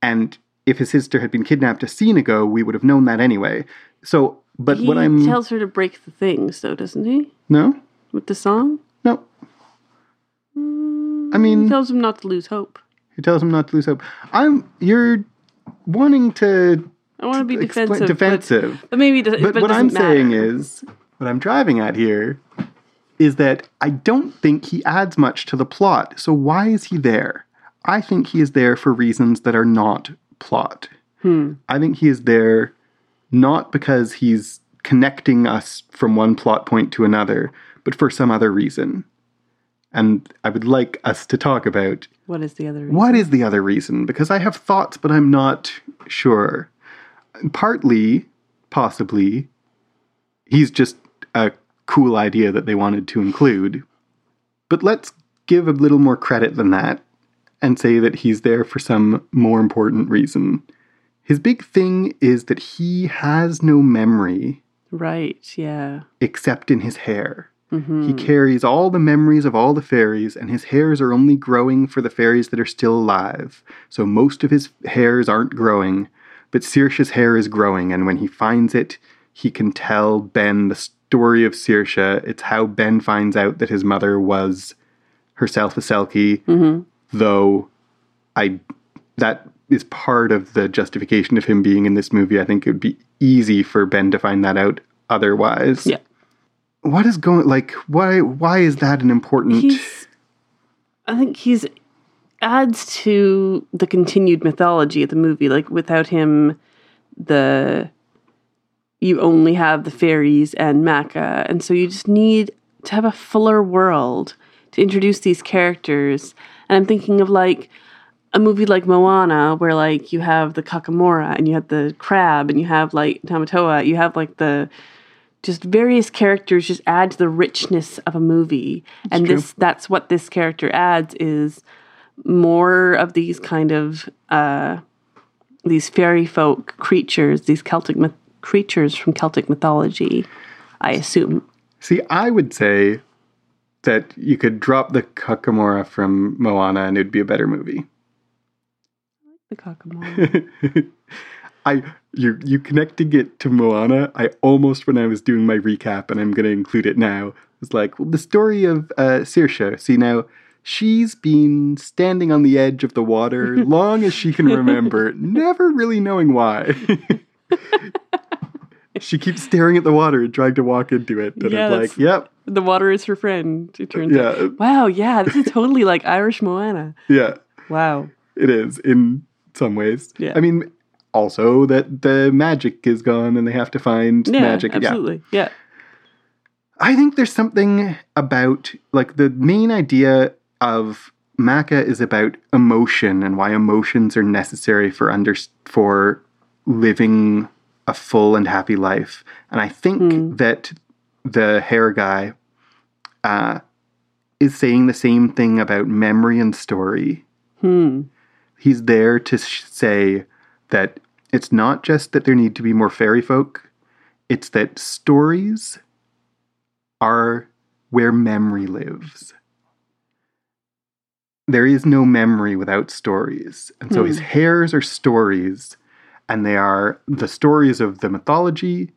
S1: And if his sister had been kidnapped a scene ago, we would have known that anyway. So But
S2: he
S1: what I'm
S2: tells her to break the things, though, doesn't he?
S1: no,
S2: With the song,
S1: no. I mean,
S2: he tells him not to lose hope.
S1: he tells him not to lose hope. I'm you're wanting to
S2: I want to be defensive. but-
S1: defensive.
S2: But, maybe, it doesn't-
S1: But,
S2: but
S1: what I'm
S2: doesn't
S1: saying is, what I'm driving at here is that I don't think he adds much to the plot. So why is he there? I think he is there for reasons that are not plot.
S2: Hmm.
S1: I think he is there not because he's connecting us from one plot point to another, but for some other reason. And I would like us to talk about
S2: what is the other? Reason?
S1: what is the other reason? Because I have thoughts, but I'm not sure. Partly, possibly, he's just a cool idea that they wanted to include. But let's give a little more credit than that and say that he's there for some more important reason. His big thing is that he has no memory
S2: Right. Yeah.
S1: except in his hair.
S2: hmm
S1: He carries all the memories of all the fairies, and his hairs are only growing for the fairies that are still alive. So most of his hairs aren't growing, but Saoirse's hair is growing, and when he finds it, he can tell Ben the story of Saoirse. It's how Ben finds out that his mother was herself a Selkie,
S2: hmm
S1: though I that is part of the justification of him being in this movie. I think it would be easy for Ben to find that out otherwise.
S2: Yeah.
S1: What is going like why why is that an important
S2: He's. I think he's adds to the continued mythology of the movie. Like without him, the you only have the fairies and Macha, and so you just need to have a fuller world to introduce these characters. And I'm thinking of like a movie like Moana, where like you have the Kakamora and you have the crab and you have like Tamatoa, you have like the just various characters just add to the richness of a movie. and
S1: true.
S2: this that's what this character adds is more of these kind of uh these fairy folk creatures, these Celtic myth- creatures from Celtic mythology, I assume.
S1: See, I would say that you could drop the Kakamora from Moana and it'd be a better movie.
S2: The Kakamora.
S1: I you you connecting it to Moana. I almost when I was doing my recap, and I'm going to include it now. Was like, well, the story of uh, Saoirse. See now, she's been standing on the edge of the water long as she can remember, never really knowing why. she keeps staring at the water and trying to walk into it, and
S2: Yeah,
S1: I'm like, yep,
S2: the water is her friend, it turns out.
S1: yeah,
S2: Wow, yeah, this is totally like Irish Moana.
S1: yeah.
S2: Wow.
S1: It is in some ways.
S2: Yeah.
S1: I mean, also that the magic is gone and they have to find
S2: Yeah,
S1: magic. Yeah.
S2: absolutely. Yeah.
S1: I think there's something about like the main idea of Macha is about emotion and why emotions are necessary for under for living a full and happy life. And I think
S2: Hmm.
S1: that the hair guy uh, is saying the same thing about memory and story.
S2: Hmm.
S1: He's there to sh- say that it's not just that there need to be more fairy folk, it's that stories are where memory lives. There is no memory without stories. And so his
S2: Hmm.
S1: hairs are stories, and they are the stories of the mythology,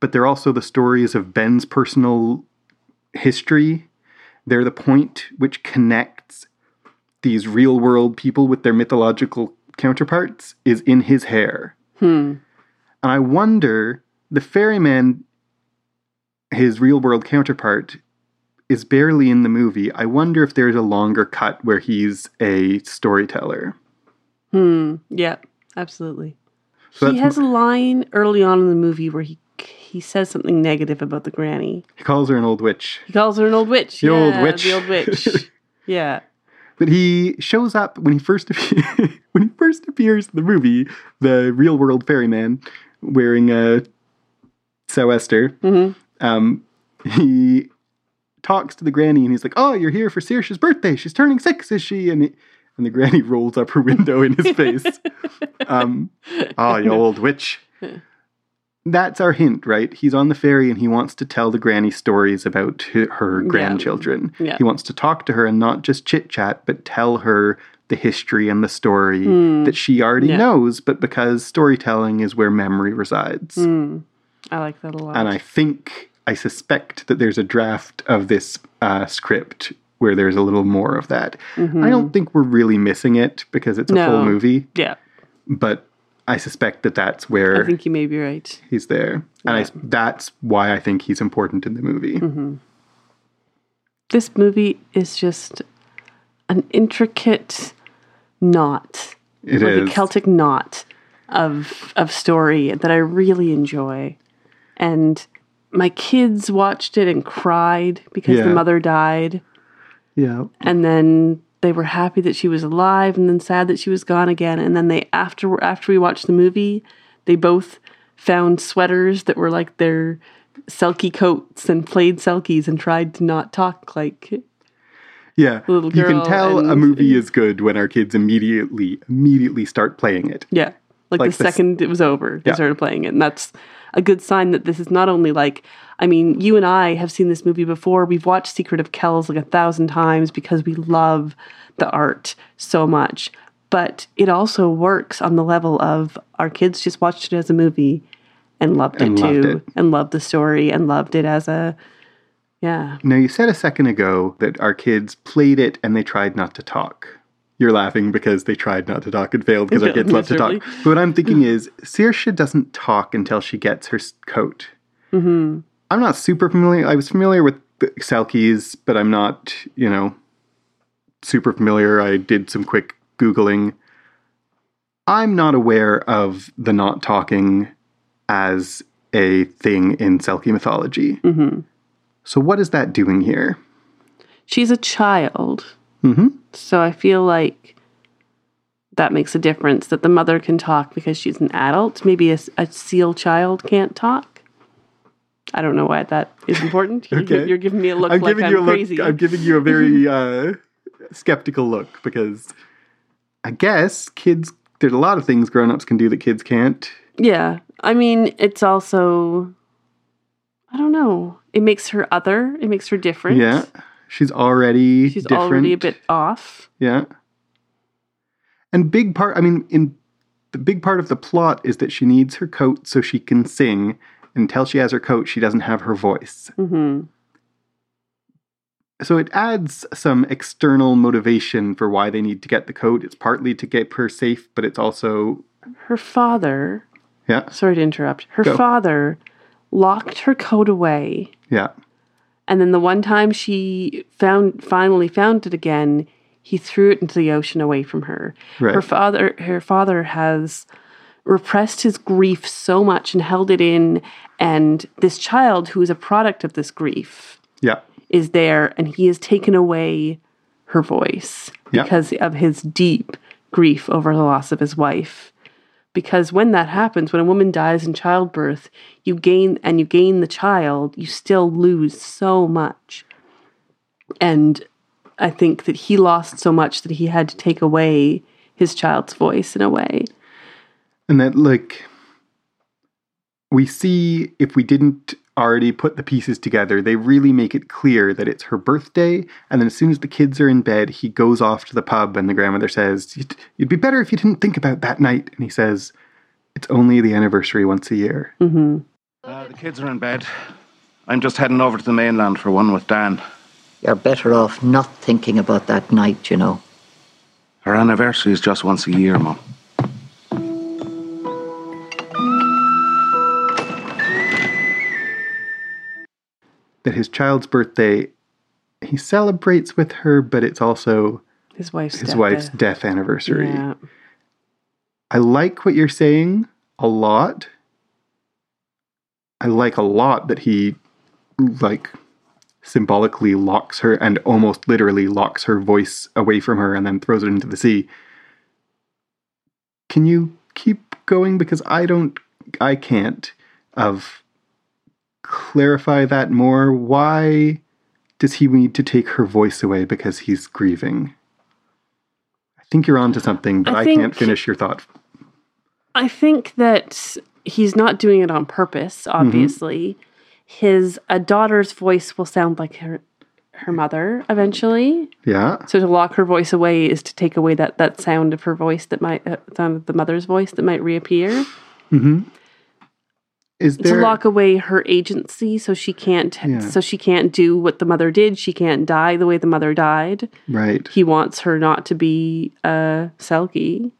S1: but they're also the stories of Ben's personal history. They're the point which connects these real world people with their mythological counterparts is in his hair.
S2: Hmm.
S1: And I wonder, the ferryman, his real world counterpart, is barely in the movie. I wonder if there's a longer cut where he's a storyteller.
S2: Hmm. Yeah, absolutely.
S1: So
S2: he has a line early on in the movie where he he says something negative about the granny.
S1: He calls her an old witch.
S2: He calls her an old witch.
S1: The old witch.
S2: The old witch. yeah.
S1: But he shows up when he first appears, when he first appears in the movie, the real world ferryman wearing a sou'wester.
S2: hmm
S1: um, he talks to the granny and he's like, "Oh, you're here for Saoirse's birthday. She's turning six, is she?" And he, and the granny rolls up her window in his face. Um, oh, you old witch. That's our hint, right? He's on the ferry and he wants to tell the granny stories about her grandchildren.
S2: Yeah.
S1: He wants to talk to her and not just chit chat, but tell her the history and the story
S2: Hmm.
S1: that she already
S2: Yeah.
S1: knows, but because storytelling is where memory resides.
S2: Hmm. I like that a lot.
S1: and I think I suspect that there's a draft of this uh, script where there's a little more of that. I don't think we're really missing it because it's a full
S2: Mm-hmm.
S1: Movie,
S2: yeah,
S1: but I suspect that that's where
S2: I think you may be right.
S1: he's there, and I, that's why I think he's important in the movie.
S2: Mm-hmm. This movie is just an intricate knot,
S1: It
S2: like
S1: is.
S2: a Celtic knot of of story that I really enjoy. And my kids watched it and cried because
S1: Yeah.
S2: the mother died.
S1: yeah,
S2: and then they were happy that she was alive and then sad that she was gone again and then they after after we watched the movie they both found sweaters that were like their selkie coats and played selkies and tried to not talk like
S1: yeah.
S2: Little
S1: you can
S2: girl
S1: tell a
S2: and-
S1: movie is good when our kids immediately immediately start playing it.
S2: yeah like,
S1: Like
S2: the
S1: this-
S2: second it was over they
S1: Yeah.
S2: started playing it and that's a good sign that this is not only like i mean you and i have seen this movie before we've watched secret of kells like a thousand times because we love the art so much but it also works on the level of our kids just watched it as a movie and loved
S1: And
S2: it
S1: loved
S2: too
S1: it.
S2: and loved the story and loved it as a yeah
S1: Now, you said a second ago that our kids played it and they tried not to talk. You're laughing because they tried not to talk and failed because our kids love to talk. But what I'm thinking is, Saoirse doesn't talk until she gets her coat.
S2: Mm-hmm.
S1: I'm not super familiar. I was familiar with the Selkies, but I'm not, you know, super familiar. I did some quick Googling. I'm not aware of the not talking as a thing in Selkie mythology.
S2: Mm-hmm.
S1: So, what is that doing here?
S2: she's a child
S1: hmm
S2: So I feel like that makes a difference that the mother can talk because she's an adult. Maybe a, a seal child can't talk. I don't know why that is important. You're,
S1: Okay.
S2: you're giving me a look
S1: I'm
S2: like
S1: giving
S2: I'm
S1: you a
S2: crazy.
S1: look. I'm giving you a very uh, skeptical look because I guess kids. There's a lot of things grown-ups can do that kids can't.
S2: yeah. I mean, it's also, I don't know. It makes her other. It makes her different.
S1: Yeah, she's already
S2: She's
S1: different.
S2: already a bit off.
S1: Yeah, and big part. I mean, in the big part of the plot is that she needs her coat so she can sing. Until she has her coat, she doesn't have her voice.
S2: hmm
S1: So it adds some external motivation for why they need to get the coat. It's partly to keep her safe, but it's also
S2: Her father,
S1: yeah,
S2: sorry to interrupt, her
S1: Go.
S2: father locked her coat away
S1: yeah.
S2: And then the one time she found finally found it again, he threw it into the ocean away from her.
S1: Right.
S2: Her father her father has repressed his grief so much and held it in and this child who is a product of this grief
S1: Yeah.
S2: is there and he has taken away her voice
S1: Yeah.
S2: because of his deep grief over the loss of his wife. Because when that happens, when a woman dies in childbirth, you gain and you gain the child, you still lose so much. And I think that he lost so much that he had to take away his child's voice in a way.
S1: And that, like, we see if we didn't already put the pieces together, they really make it clear that it's her birthday. And then as soon as the kids are in bed, he goes off to the pub, and the grandmother says, "You'd, you'd be better if you didn't think about that night. And he says, It's only the anniversary once a year.
S5: Uh, the kids are in bed. I'm just heading over to the mainland for one with Dan.
S3: You're better off not thinking about that night, you know.
S5: Our anniversary is just once a year, Mum.
S1: That his child's birthday, he celebrates with her, but it's also
S2: His wife's
S1: his
S2: death.
S1: wife's death anniversary.
S2: Yeah.
S1: I like what you're saying a lot. I like a lot that he like symbolically locks her and almost literally locks her voice away from her and then throws it into the sea. Can you keep going because I don't I can't of clarify that more why does he need to take her voice away because he's grieving? I think you're onto something, but
S2: I
S1: I, can't finish your thought.
S2: I think that he's not doing it on purpose, obviously. His a daughter's voice will sound like her her mother eventually.
S1: Yeah.
S2: So to lock her voice away is to take away that that sound of her voice that might uh, sound of the mother's voice that might reappear.
S1: Mm-hmm. Is
S2: to lock away her agency so she can't
S1: Yeah.
S2: so she can't do what the mother did she can't die the way the mother died
S1: right?
S2: he wants her not to be a selkie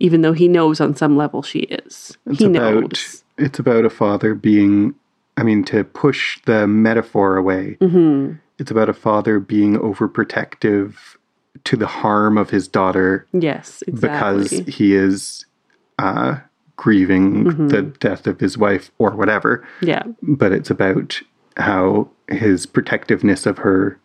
S2: even though he knows on some level she is
S1: It's
S2: he
S1: about
S2: knows
S1: it's about a father being I mean to push the metaphor away.
S2: hmm
S1: It's about a father being overprotective to the harm of his daughter
S2: yes exactly
S1: because he is uh, grieving
S2: Mm-hmm.
S1: the death of his wife or whatever.
S2: yeah
S1: But it's about how his protectiveness of her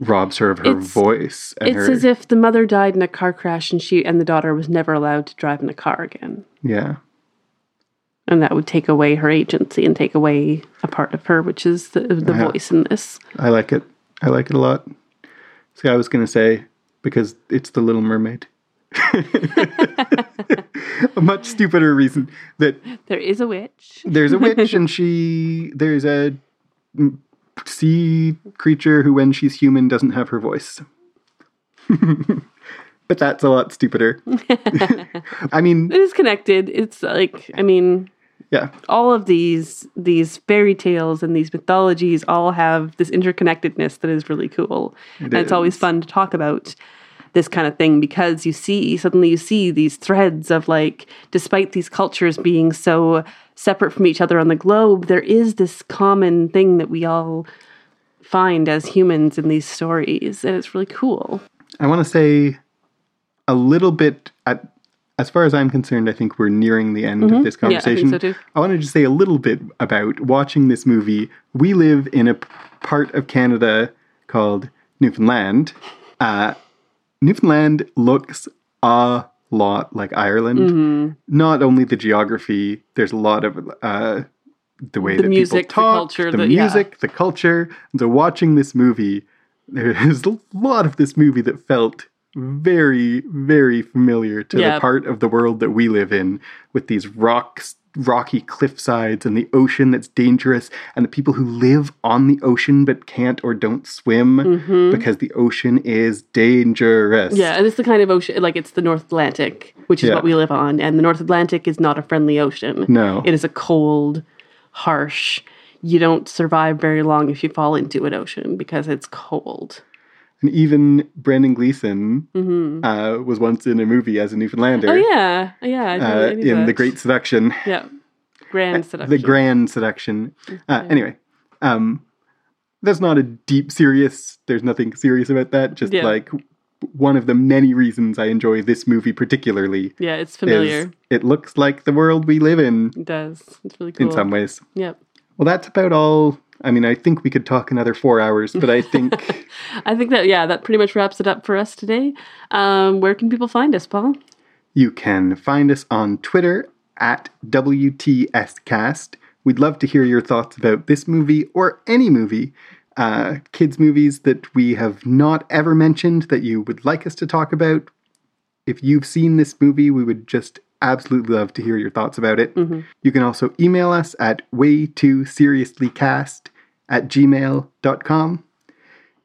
S1: robs her of her
S2: It's-
S1: voice. And
S2: it's
S1: her,
S2: as if the mother died in a car crash and she and the daughter was never allowed to drive in a car again
S1: yeah,
S2: and that would take away her agency and take away a part of her which is the, the
S1: Yeah.
S2: voice in this
S1: I like it. I like it a lot. See, I was going to say because it's the Little Mermaid. a much stupider reason that
S2: there is a witch.
S1: there's a witch and she there's a sea creature who when she's human doesn't have her voice. But that's a lot stupider. I mean
S2: it is connected. It's like i mean
S1: yeah.
S2: all of these these fairy tales and these mythologies all have this interconnectedness that is really cool. And it's always fun to talk about this kind of thing because you see suddenly you see these threads of like despite these cultures being so separate from each other on the globe there is this common thing that we all find as humans in these stories and it's really cool
S1: i want to say a little bit at as far as i'm concerned i think we're nearing the end of this
S2: Mm-hmm. Yeah, I think
S1: conversation
S2: so too.
S1: I wanted to say a little bit about watching this movie we live in a part of canada called newfoundland uh, Newfoundland looks a lot like Ireland.
S2: Mm-hmm.
S1: Not only the geography, there's a lot of uh, the way
S2: The
S1: that
S2: music, the
S1: people talk,
S2: culture,
S1: the,
S2: the- yeah.
S1: music, the culture. And so watching this movie, there's a lot of this movie that felt very, very familiar to
S2: Yeah.
S1: the part of the world that we live in, with these rocks, rocky cliff sides, and the ocean that's dangerous, and the people who live on the ocean but can't or don't swim because the ocean is dangerous.
S2: Mm-hmm. Yeah, and it's the kind of ocean like it's the North Atlantic, which is
S1: Yeah.
S2: what we live on, and the North Atlantic is not a friendly ocean.
S1: No.
S2: It is a cold, harsh. You don't survive very long if you fall into an ocean because it's cold.
S1: And even Brendan Gleeson uh, was once in a movie as a Newfoundlander
S2: Mm-hmm. Oh yeah, yeah.
S1: Uh, in
S2: that.
S1: The Great Seduction.
S2: yeah, grand seduction.
S1: The Grand Seduction. Uh, Anyway, um, that's not a deep, serious, there's nothing serious about that. Just
S2: Yeah.
S1: like one of the many reasons I enjoy this movie particularly
S2: Yeah, it's familiar.
S1: it looks like the world we live in
S2: It does. It's really cool.
S1: in some ways.
S2: Yep.
S1: Well, that's about all. I mean, I think we could talk another four hours, but I think
S2: I think that yeah, that pretty much wraps it up for us today. Um, where can people find us, Paul?
S1: You can find us on Twitter at WTScast. We'd love to hear your thoughts about this movie or any movie, uh, kids' movies that we have not ever mentioned that you would like us to talk about. If you've seen this movie, we would just absolutely love to hear your thoughts about it. Mm-hmm. You can also email us at way too seriouslycast at gmail.com.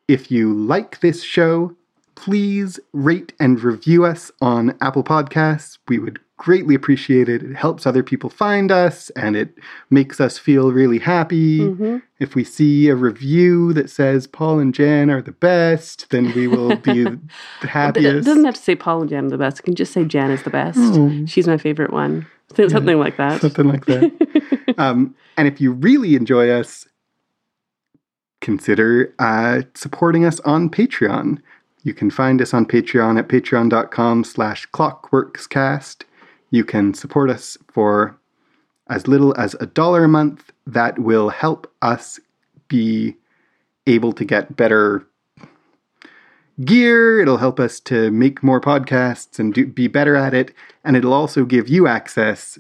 S1: If you like this show, please rate and review us on Apple Podcasts. We would greatly appreciated. it. It helps other people find us and it makes us feel really happy. If we see a review that says Paul and Jan are the best, then we will be the
S2: It
S1: happiest.
S2: doesn't have to say Paul and Jan are the best. It can just say Jan is the best.
S1: Oh.
S2: She's my favorite one. Th- Something like that.
S1: Something like that. um, and if you really enjoy us, consider uh, supporting us on Patreon. You can find us on Patreon at patreon.com slash clockworkscast. You can support us for as little as a dollar a month. That will help us be able to get better gear. It'll help us to make more podcasts and do, be better at it. And it'll also give you access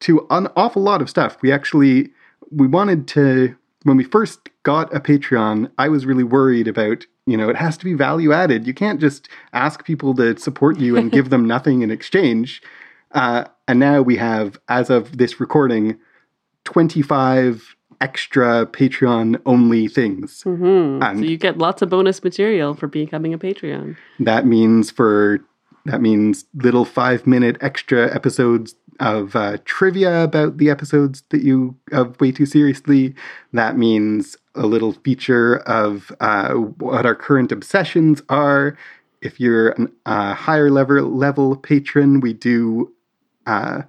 S1: to an awful lot of stuff. We actually we wanted to when we first got a Patreon, I was really worried about, you know, it has to be value added. You can't just ask people to support you and give them nothing in exchange. Uh, and now we have, as of this recording, 25 extra Patreon only things.
S2: Mhm.
S1: And
S2: So you get lots of bonus material for becoming a Patreon.
S1: that means for That means little five minute extra episodes of uh, trivia about the episodes that you of Way Too Seriously. That means a little feature of uh, what our current obsessions are. If you're a uh, higher level level patron, we do uh,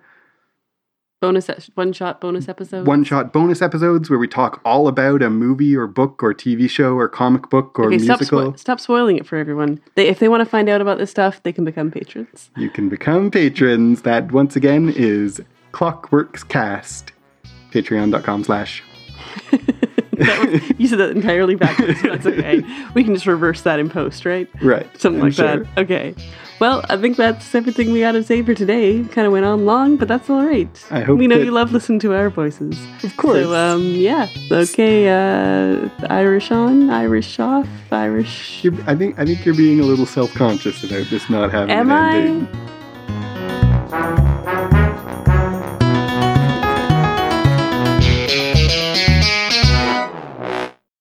S2: bonus one shot bonus episodes.
S1: one shot bonus episodes where we talk all about a movie or book or TV show or comic book or
S2: Okay, stop,
S1: musical.
S2: spo- stop spoiling it for everyone. They, if they want to find out about this stuff, they can become patrons.
S1: You can become patrons. That once again is Clockworks Cast. Patreon.com slash.
S2: Was- you said that entirely backwards. but That's okay. We can just reverse that in post, right?
S1: Right.
S2: Something
S1: I'm
S2: like
S1: sure.
S2: that. Okay. Well, I think that's everything we got to say for today. Kind of went on long, but that's all right.
S1: I hope
S2: we know
S1: that-
S2: you love listening to our voices.
S1: Of course.
S2: So, um, yeah. Okay. Uh, Irish on, Irish off, Irish.
S1: You're, I think I think you're being a little self conscious about this not having
S2: Am
S1: an
S2: I?
S1: ending.